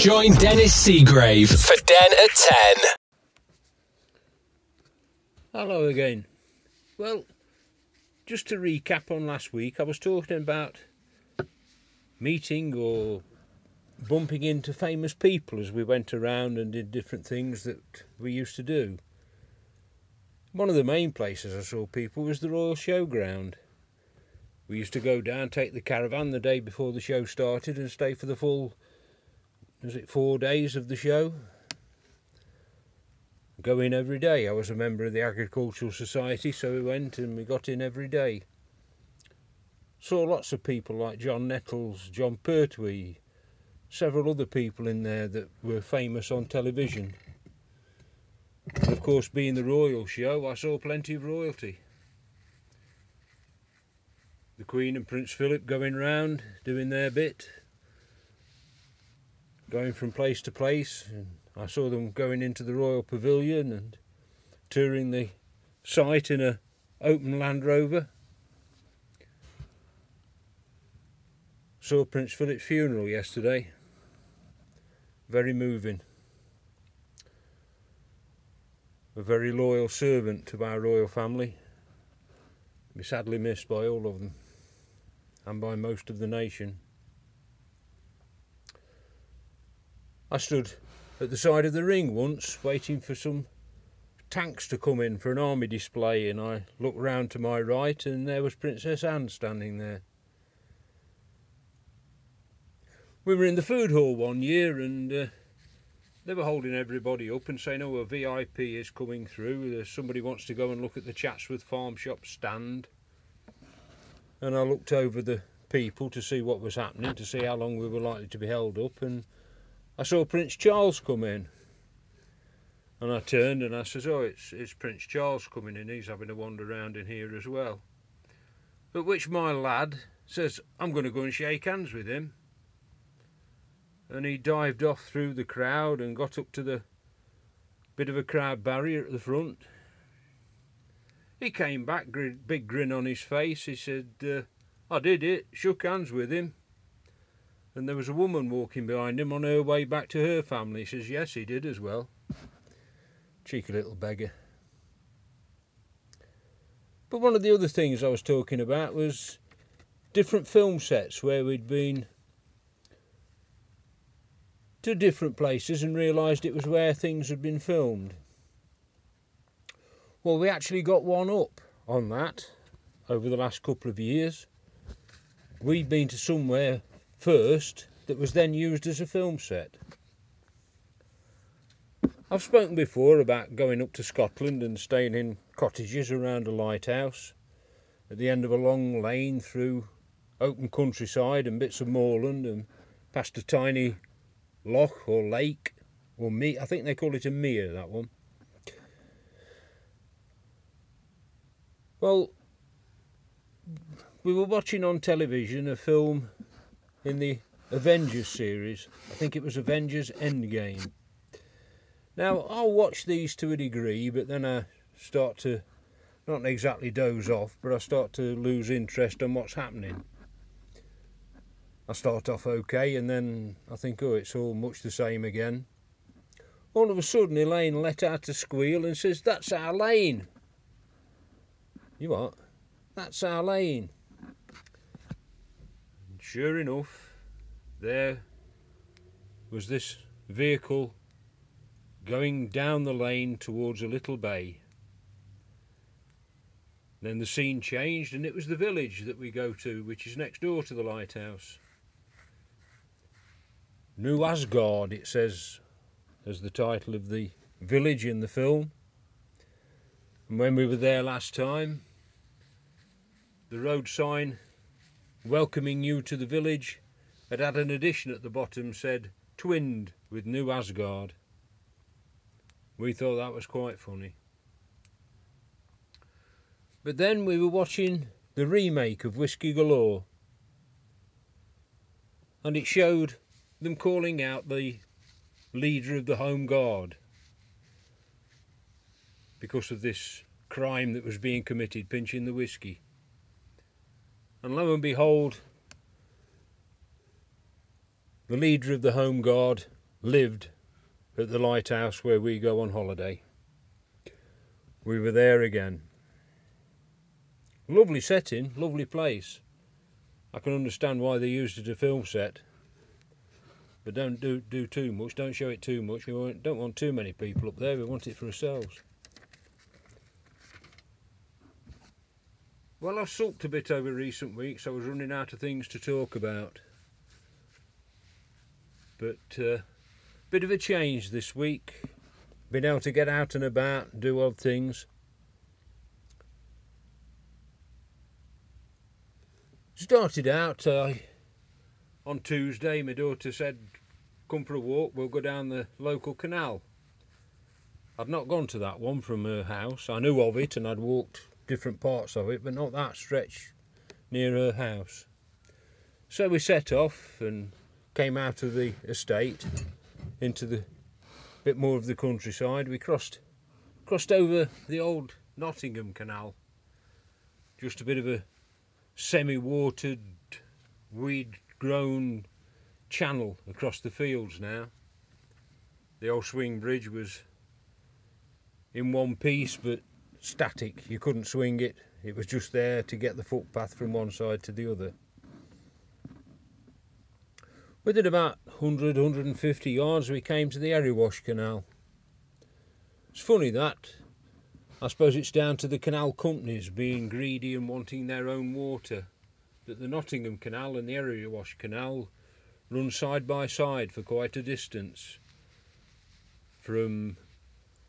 Join Dennis Seagrave for Den at 10. Hello again. Well, just to recap on last week, I was talking about meeting or bumping into famous people as we went around and did different things that we used to do. One of the main places I saw people was the Royal Showground. We used to go down, take the caravan the day before the show started, and stay for the full, was it four days of the show? Go in every day. I was a member of the Agricultural Society, so we went and we got in every day. Saw lots of people like John Nettles, Jon Pertwee, several other people in there that were famous on television. And of course, being the royal show, I saw plenty of royalty the Queen and Prince Philip going round, doing their bit, going from place to place. And I saw them going into the Royal Pavilion and touring the site in a open Land Rover. Saw Prince Philip's funeral yesterday. Very moving. A very loyal servant to our royal family. Be sadly missed by all of them and by most of the nation. I stood at the side of the ring once waiting for some tanks to come in for an army display and I looked round to my right and there was Princess Anne standing there. We were in the food hall one year and uh, they were holding everybody up and saying, oh, a VIP is coming through. Somebody wants to go and look at the Chatsworth Farm Shop stand and I looked over the people to see what was happening, to see how long we were likely to be held up, and I saw Prince Charles come in. And I turned and I says, "Oh, it's it's Prince Charles coming in. He's having a wander around in here as well." At which my lad says, "I'm going to go and shake hands with him." And he dived off through the crowd and got up to the bit of a crowd barrier at the front. He came back, big grin on his face. He said, uh, I did it, shook hands with him. And there was a woman walking behind him on her way back to her family. He says, Yes, he did as well. Cheeky little beggar. But one of the other things I was talking about was different film sets where we'd been to different places and realised it was where things had been filmed. Well, we actually got one up on that over the last couple of years. We'd been to somewhere first that was then used as a film set. I've spoken before about going up to Scotland and staying in cottages around a lighthouse at the end of a long lane through open countryside and bits of moorland and past a tiny loch or lake or me I think they call it a mere that one Well, we were watching on television a film in the Avengers series. I think it was Avengers Endgame. Now, I'll watch these to a degree, but then I start to, not exactly doze off, but I start to lose interest on what's happening. I start off okay, and then I think, oh, it's all much the same again. All of a sudden, Elaine let out a squeal and says, That's our lane. You what? That's our lane. Sure enough, there was this vehicle going down the lane towards a little bay. Then the scene changed and it was the village that we go to, which is next door to the lighthouse. New Asgard, it says, as the title of the village in the film. And when we were there last time, the road sign welcoming you to the village had had an addition at the bottom said twinned with New Asgard. We thought that was quite funny. But then we were watching the remake of Whisky Galore and it showed them calling out the leader of the Home Guard because of this crime that was being committed, pinching the whiskey. And lo and behold, the leader of the Home Guard lived at the lighthouse where we go on holiday. We were there again. Lovely setting, lovely place. I can understand why they used it as a film set. But don't do do too much. Don't show it too much. We don't want too many people up there. We want it for ourselves. Well, I've sulked a bit over recent weeks. I was running out of things to talk about. But uh, bit of a change this week. Been able to get out and about and do odd things. Started out uh, on Tuesday. My daughter said, "Come for a walk. We'll go down the local canal." I'd not gone to that one from her house. I knew of it and I'd walked different parts of it, but not that stretch near her house. So we set off and came out of the estate into the bit more of the countryside. We crossed crossed over the old Nottingham Canal. Just a bit of a semi-watered, weed-grown channel across the fields now. The old swing bridge was in one piece, but static. You couldn't swing it. It was just there to get the footpath from one side to the other. Within about 100, 150 yards, we came to the Erewash Canal. It's funny that. I suppose it's down to the canal companies being greedy and wanting their own water. That the Nottingham Canal and the Erewash Canal run side by side for quite a distance from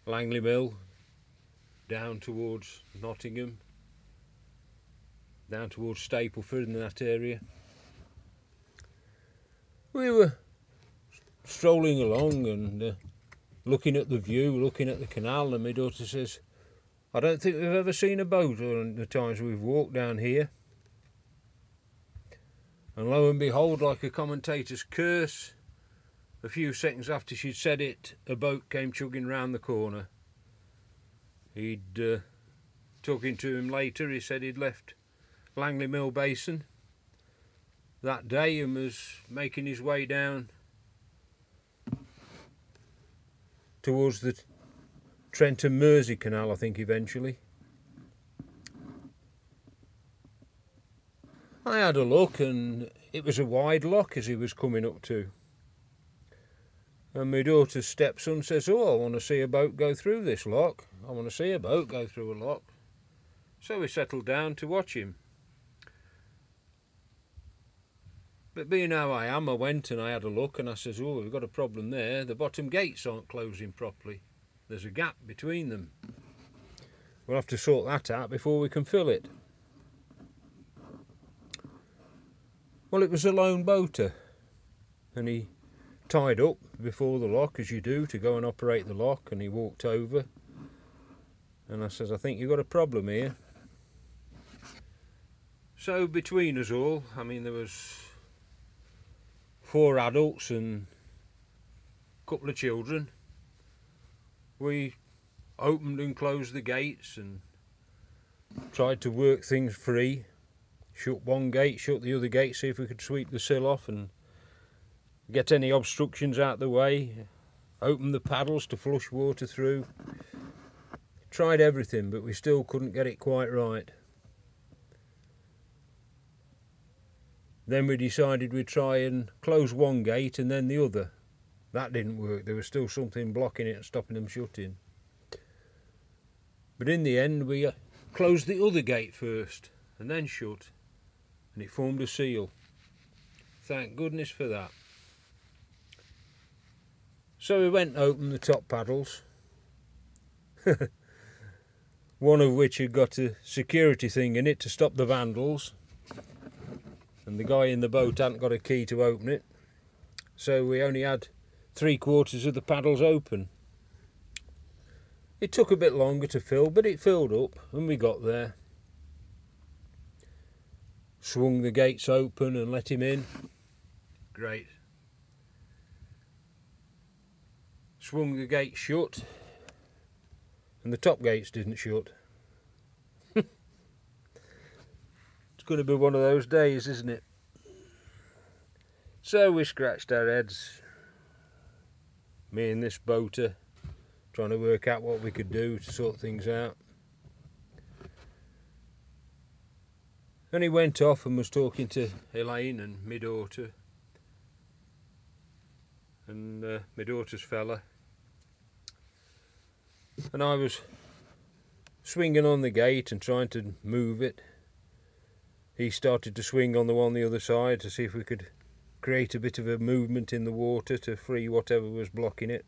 Langley Mill down towards Nottingham, down towards Stapleford in that area. We were strolling along and uh, looking at the view, looking at the canal, and my daughter says, I don't think we've ever seen a boat on the times we've walked down here. And lo and behold, like a commentator's curse, a few seconds after she'd said it, a boat came chugging round the corner. He'd, uh, talking to him later, he said he'd left Langley Mill Basin that day and was making his way down towards the Trent and Mersey Canal, I think, eventually. I had a look and it was a wide lock as he was coming up to. And my daughter's stepson says, Oh, I want to see a boat go through this lock. I want to see a boat go through a lock. So we settled down to watch him. But being how I am, I went and I had a look and I says, Oh, we've got a problem there. The bottom gates aren't closing properly. There's a gap between them. We'll have to sort that out before we can fill it. Well, it was a lone boater and he tied up before the lock as you do to go and operate the lock and he walked over. And I says I think you've got a problem here. So between us all I mean there was four adults and a couple of children. We opened and closed the gates and tried to work things free. Shut one gate shut the other gate see if we could sweep the sill off and get any obstructions out the way, open the paddles to flush water through. Tried everything, but we still couldn't get it quite right. Then we decided we'd try and close one gate and then the other. That didn't work, there was still something blocking it and stopping them shutting. But in the end, we uh, closed the other gate first and then shut, and it formed a seal. Thank goodness for that. So we went and opened the top paddles, one of which had got a security thing in it to stop the vandals, and the guy in the boat hadn't got a key to open it, so we only had three quarters of the paddles open. It took a bit longer to fill, but it filled up, and we got there. Swung the gates open and let him in. Great. Swung the gate shut and the top gates didn't shut. it's going to be one of those days, isn't it? So we scratched our heads. me and this boater, trying to work out what we could do to sort things out. And he went off and was talking to Elaine and my daughter. And uh, my daughter's fella. And I was swinging on the gate and trying to move it. He started to swing on the one the other side to see if we could create a bit of a movement in the water to free whatever was blocking it.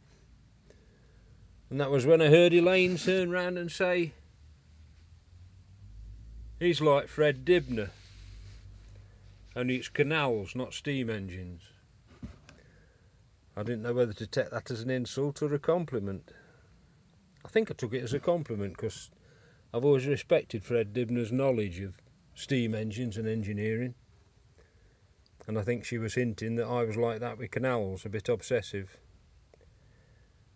And that was when I heard Elaine turn round and say, He's like Fred Dibnah, only it's canals, not steam engines. I didn't know whether to take that as an insult or a compliment. I think I took it as a compliment because I've always respected Fred Dibnah's knowledge of steam engines and engineering. And I think she was hinting that I was like that with canals, a bit obsessive.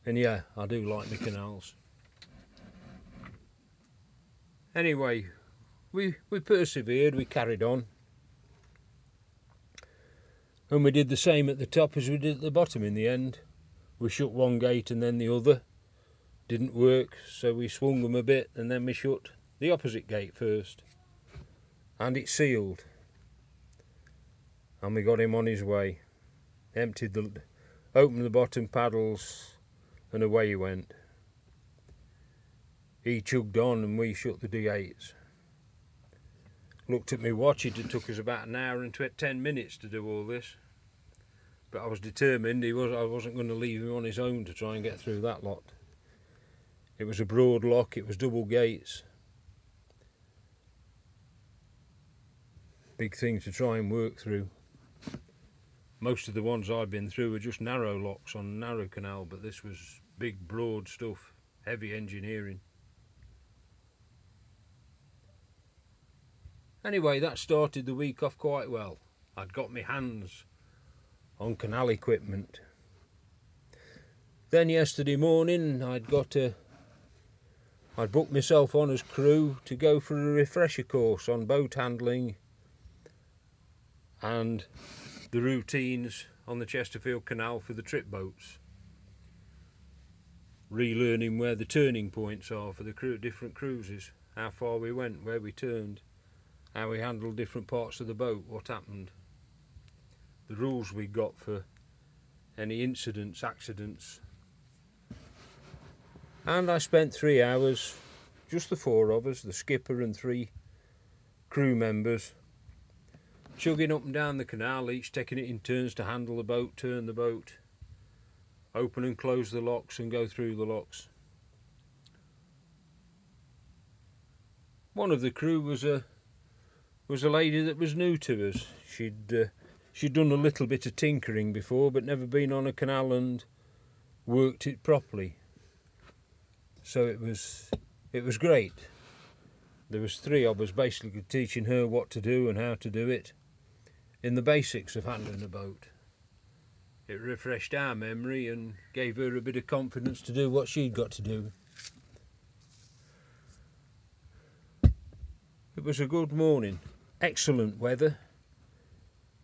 And yeah, I do like my canals. Anyway, we, we persevered, we carried on. And we did the same at the top as we did at the bottom in the end. We shut one gate and then the other didn't work, so we swung them a bit and then we shut the opposite gate first. And it sealed. And we got him on his way. Emptied the, opened the bottom paddles, and away he went. He chugged on and we shut the D gates. Looked at me watch, it took us about an hour and ten minutes to do all this. But I was determined he was I wasn't going to leave him on his own to try and get through that lot. It was a broad lock, it was double gates. Big thing to try and work through. Most of the ones I've been through were just narrow locks on narrow canal, but this was big, broad stuff, heavy engineering. Anyway, that started the week off quite well. I'd got my hands on canal equipment. Then yesterday morning I'd got a I'd booked myself on as crew to go for a refresher course on boat handling and the routines on the Chesterfield Canal for the trip boats. Relearning where the turning points are for the crew, different cruises, how far we went, where we turned, how we handled different parts of the boat, what happened, the rules we got for any incidents, accidents, and I spent three hours, just the four of us, the skipper and three crew members, chugging up and down the canal, each taking it in turns to handle the boat, turn the boat, open and close the locks and go through the locks. One of the crew was a was a lady that was new to us. She'd uh, she'd done a little bit of tinkering before, but never been on a canal and worked it properly so it was it was great. There was three of us basically teaching her what to do and how to do it in the basics of handling a boat. It refreshed our memory and gave her a bit of confidence to do what she'd got to do. It was a good morning, excellent weather,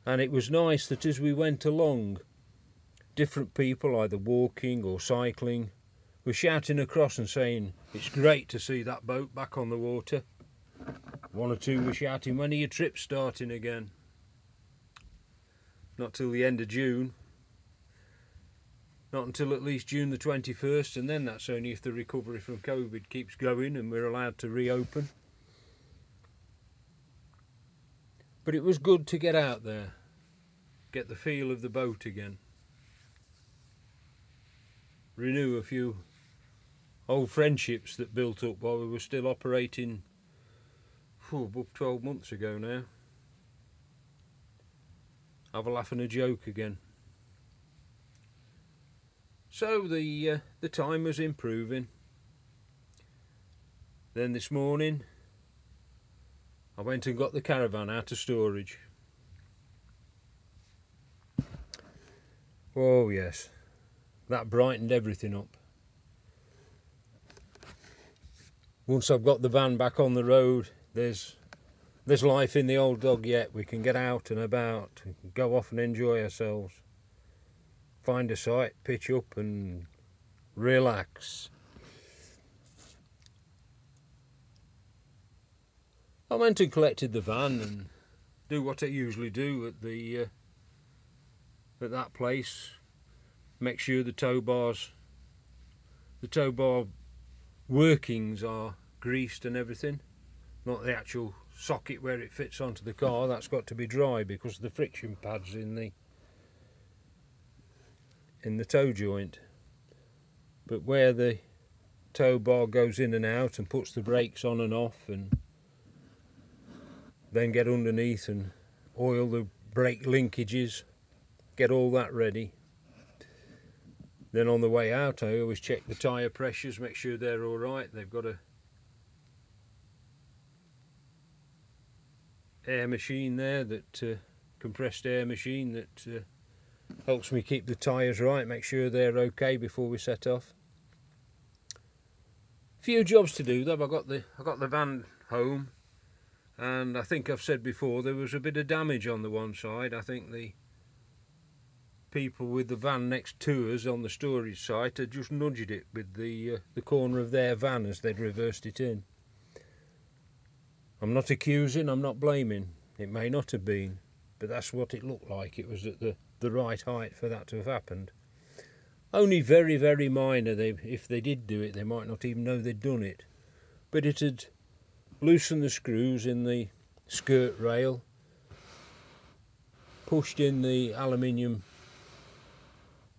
and it was nice that as we went along, different people either walking or cycling were shouting across and saying, It's great to see that boat back on the water. One or two were shouting, When are your trips starting again? Not till the end of June. Not until at least June the 21st, and then that's only if the recovery from COVID keeps going and we're allowed to reopen. But it was good to get out there, get the feel of the boat again, renew a few old friendships that built up while we were still operating whew, above 12 months ago now. Have a laugh and a joke again. So the uh, the time was improving. Then this morning I went and got the caravan out of storage. Oh yes, that brightened everything up. Once I've got the van back on the road, there's there's life in the old dog yet. We can get out and about, go off and enjoy ourselves. find a site, pitch up and relax. I went and collected the van and do what I usually do at the uh, at that place. Make sure the tow bars, the tow bar workings are greased and everything, not the actual socket where it fits onto the car. That's got to be dry because the friction pads in the in the toe joint. But where the tow bar goes in and out and puts the brakes on and off and then get underneath and oil the brake linkages, get all that ready. Then on the way out I always check the tyre pressures, make sure they're alright. They've got a air machine there that uh, compressed air machine that uh, helps me keep the tyres right, make sure they're okay before we set off. Few jobs to do though. I got the I got the van home and I think I've said before there was a bit of damage on the one side. I think the people with the van next to us on the storage site had just nudged it with the uh, the corner of their van as they'd reversed it in. I'm not accusing, I'm not blaming. It may not have been, but that's what it looked like. It was at the, the right height for that to have happened. Only very, very minor. They, if they did do it, they might not even know they'd done it. But it had loosened the screws in the skirt rail, pushed in the aluminium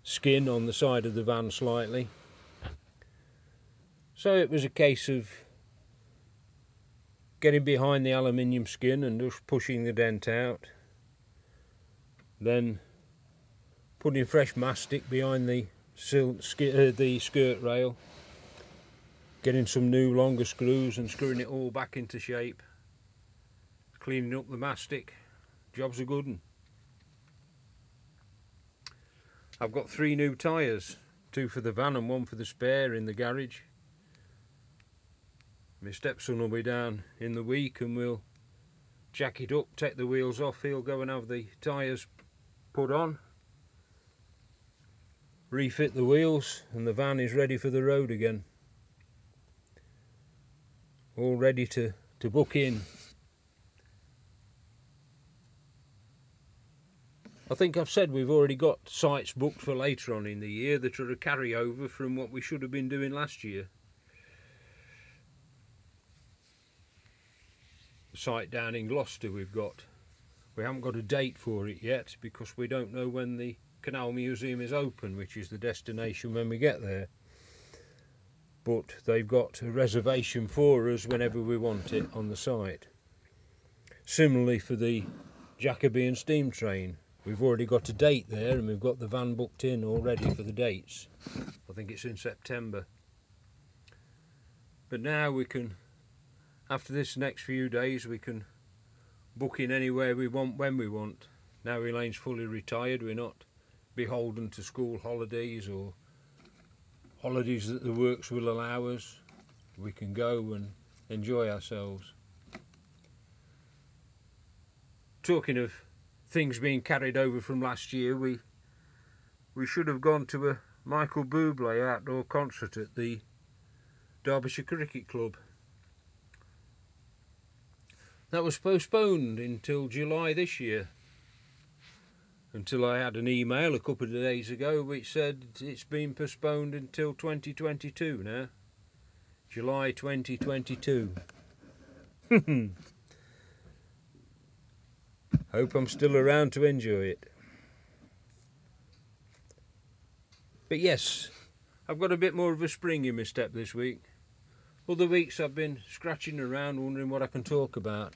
skin on the side of the van slightly. So it was a case of getting behind the aluminium skin and just pushing the dent out. Then putting fresh mastic behind the, uh, the skirt rail getting some new longer screws and screwing it all back into shape cleaning up the mastic job's a good one I've got three new tyres two for the van and one for the spare in the garage. My stepson will be down in the week and we'll jack it up take the wheels off. He'll go and have the tyres put on refit the wheels and the van is ready for the road again. All ready to, to book in. I think I've said we've already got sites booked for later on in the year that are a carryover from what we should have been doing last year. The site down in Gloucester we've got. We haven't got a date for it yet because we don't know when the Canal Museum is open, which is the destination when we get there but they've got a reservation for us whenever we want it on the site. Similarly for the Jacobean steam train, we've already got a date there and we've got the van booked in already for the dates. I think it's in September. But now we can, after this next few days, we can book in anywhere we want when we want. Now Elaine's fully retired, we're not beholden to school holidays or holidays that the works will allow us, we can go and enjoy ourselves. Talking of things being carried over from last year, we we should have gone to a Michael Bublé outdoor concert at the Derbyshire Cricket Club. That was postponed until July this year until I had an email a couple of days ago which said it's been postponed until 2022 now. July 2022. Hope I'm still around to enjoy it. But yes, I've got a bit more of a spring in my step this week. Other weeks I've been scratching around wondering what I can talk about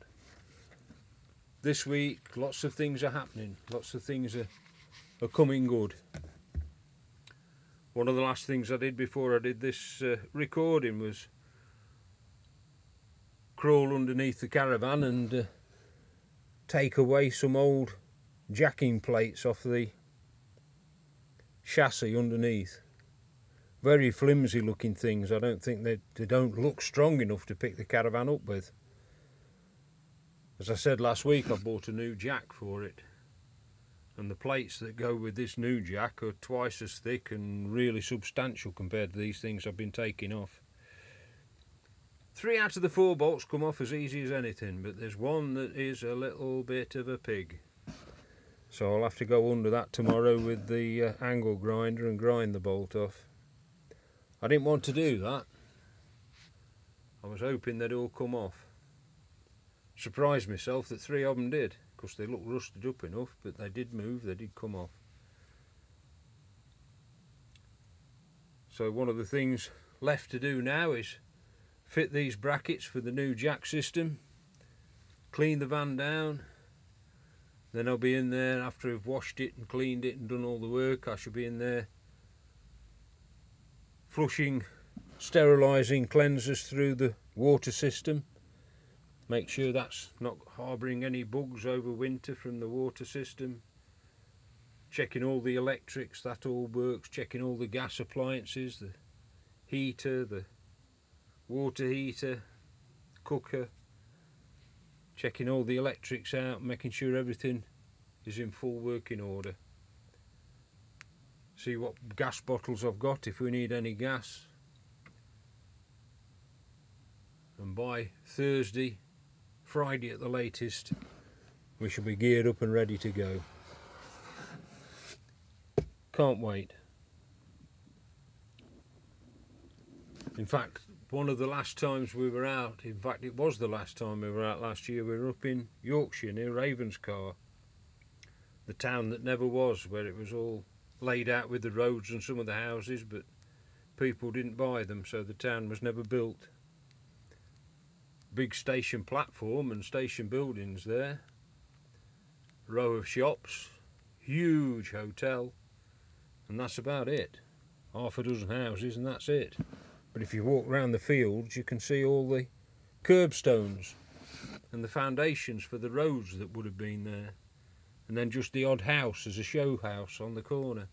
this week lots of things are happening lots of things are, are coming good one of the last things I did before I did this uh, recording was crawl underneath the caravan and uh, take away some old jacking plates off the chassis underneath very flimsy looking things I don't think they, they don't look strong enough to pick the caravan up with as I said last week, I bought a new jack for it. and the plates that go with this new jack are twice as thick and really substantial compared to these things I've been taking off. Three out of the four bolts come off as easy as anything, but there's one that is a little bit of a pig. So I'll have to go under that tomorrow with the uh, angle grinder and grind the bolt off. I didn't want to do that. I was hoping they'd all come off. Surprised myself that three of them did, because they looked rusted up enough, but they did move, they did come off. So one of the things left to do now is fit these brackets for the new jack system, clean the van down, then I'll be in there after I've washed it and cleaned it and done all the work, I shall be in there flushing, sterilising cleansers through the water system. Make sure that's not harbouring any bugs over winter from the water system. Checking all the electrics, that all works. Checking all the gas appliances, the heater, the water heater, cooker. Checking all the electrics out, making sure everything is in full working order. See what gas bottles I've got if we need any gas. And by Thursday Friday at the latest we shall be geared up and ready to go. Can't wait. In fact one of the last times we were out in fact it was the last time we were out last year we were up in Yorkshire near Ravenscar the town that never was where it was all laid out with the roads and some of the houses, but people didn't buy them, so the town was never built. Big station platform and station buildings there, row of shops, huge hotel, and that's about it. Half a dozen houses, and that's it. But if you walk round the fields, you can see all the curbstones and the foundations for the roads that would have been there and then just the odd house as a show house on the corner.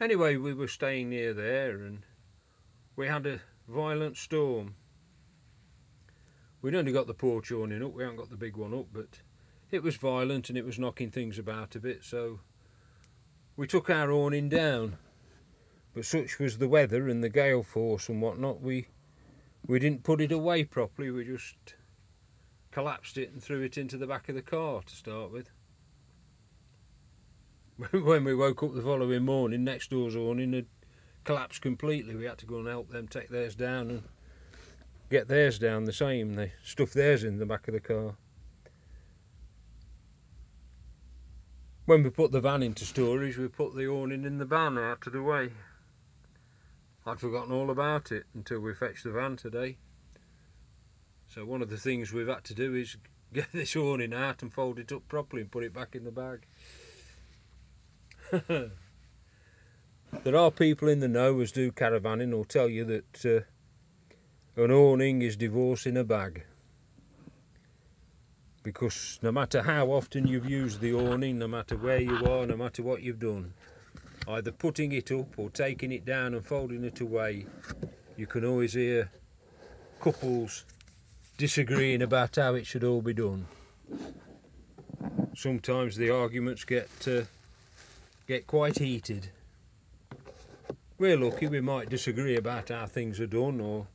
Anyway, we were staying near there and we had a violent storm. We'd only got the porch awning up, we haven't got the big one up, but it was violent and it was knocking things about a bit, so we took our awning down. But such was the weather and the gale force and whatnot, we we didn't put it away properly, we just collapsed it and threw it into the back of the car to start with. when we woke up the following morning, next door's awning had collapsed completely. We had to go and help them take theirs down and get theirs down the same. They stuffed theirs in the back of the car. When we put the van into storage, we put the awning in the van out of the way. I'd forgotten all about it until we fetched the van today. So one of the things we've had to do is get this awning out and fold it up properly and put it back in the bag. there are people in the know as do caravanning who'll tell you that uh, an awning is divorce in a bag. Because no matter how often you've used the awning, no matter where you are, no matter what you've done, either putting it up or taking it down and folding it away, you can always hear couples disagreeing about how it should all be done. Sometimes the arguments get uh, get quite heated. We're lucky we might disagree about how things are done or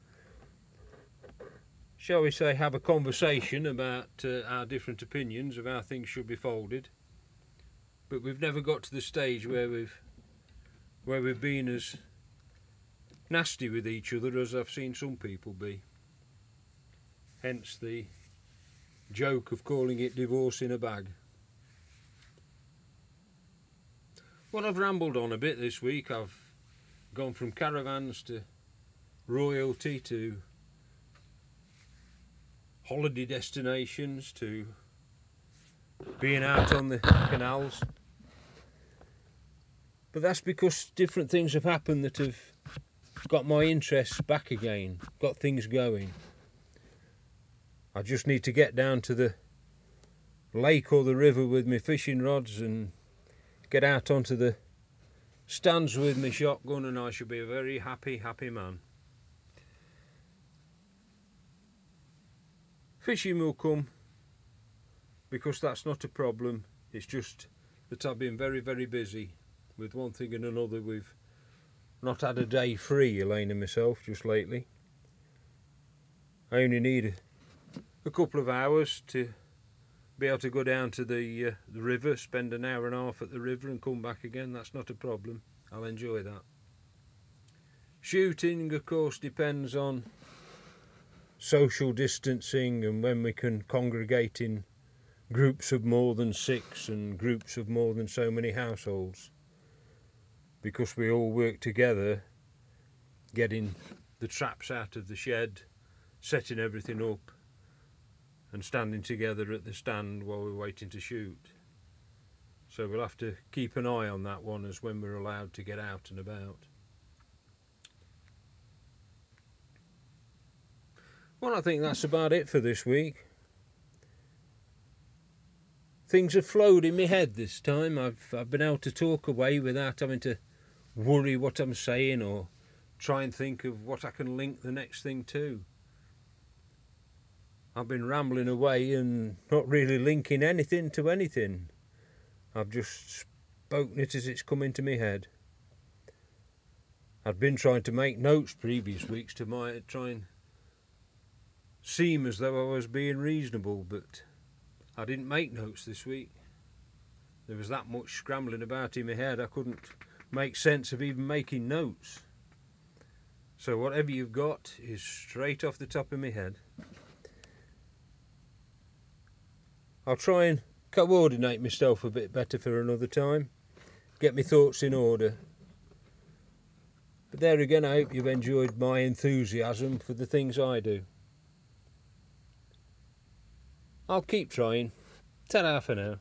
shall we say have a conversation about uh, our different opinions of how things should be folded. But we've never got to the stage where we've where we've been as nasty with each other as I've seen some people be hence the joke of calling it divorce in a bag. Well, I've rambled on a bit this week. I've gone from caravans to royalty to holiday destinations to being out on the canals. But that's because different things have happened that have got my interests back again, got things going. I just need to get down to the lake or the river with my fishing rods and get out onto the stands with my shotgun and I shall be a very happy, happy man. Fishing will come because that's not a problem It's just that I've been very, very busy with one thing and another. We've not had a day free, Elaine and myself, just lately. I only need a couple of hours to be able to go down to the uh, the river, spend an hour and a half at the river, and come back again. That's not a problem. I'll enjoy that. Shooting, of course, depends on social distancing and when we can congregate in groups of more than six and groups of more than so many households because we all work together getting the traps out of the shed, setting everything up and standing together at the stand while we're waiting to shoot. So we'll have to keep an eye on that one as when we're allowed to get out and about. Well, I think that's about it for this week. Things have flowed in my head this time. I've I've been able to talk away without having to worry what I'm saying or try and think of what I can link the next thing to. I've been rambling away and not really linking anything to anything. I've just spoken it as it's come into my head. I'd been trying to make notes previous weeks to my, try and seem as though I was being reasonable, but I didn't make notes this week. There was that much scrambling about in my head I couldn't make sense of even making notes. So whatever you've got is straight off the top of my head. I'll try and coordinate myself a bit better for another time, get my thoughts in order. But there again, I hope you've enjoyed my enthusiasm for the things I do. I'll keep trying. Ta-da for now.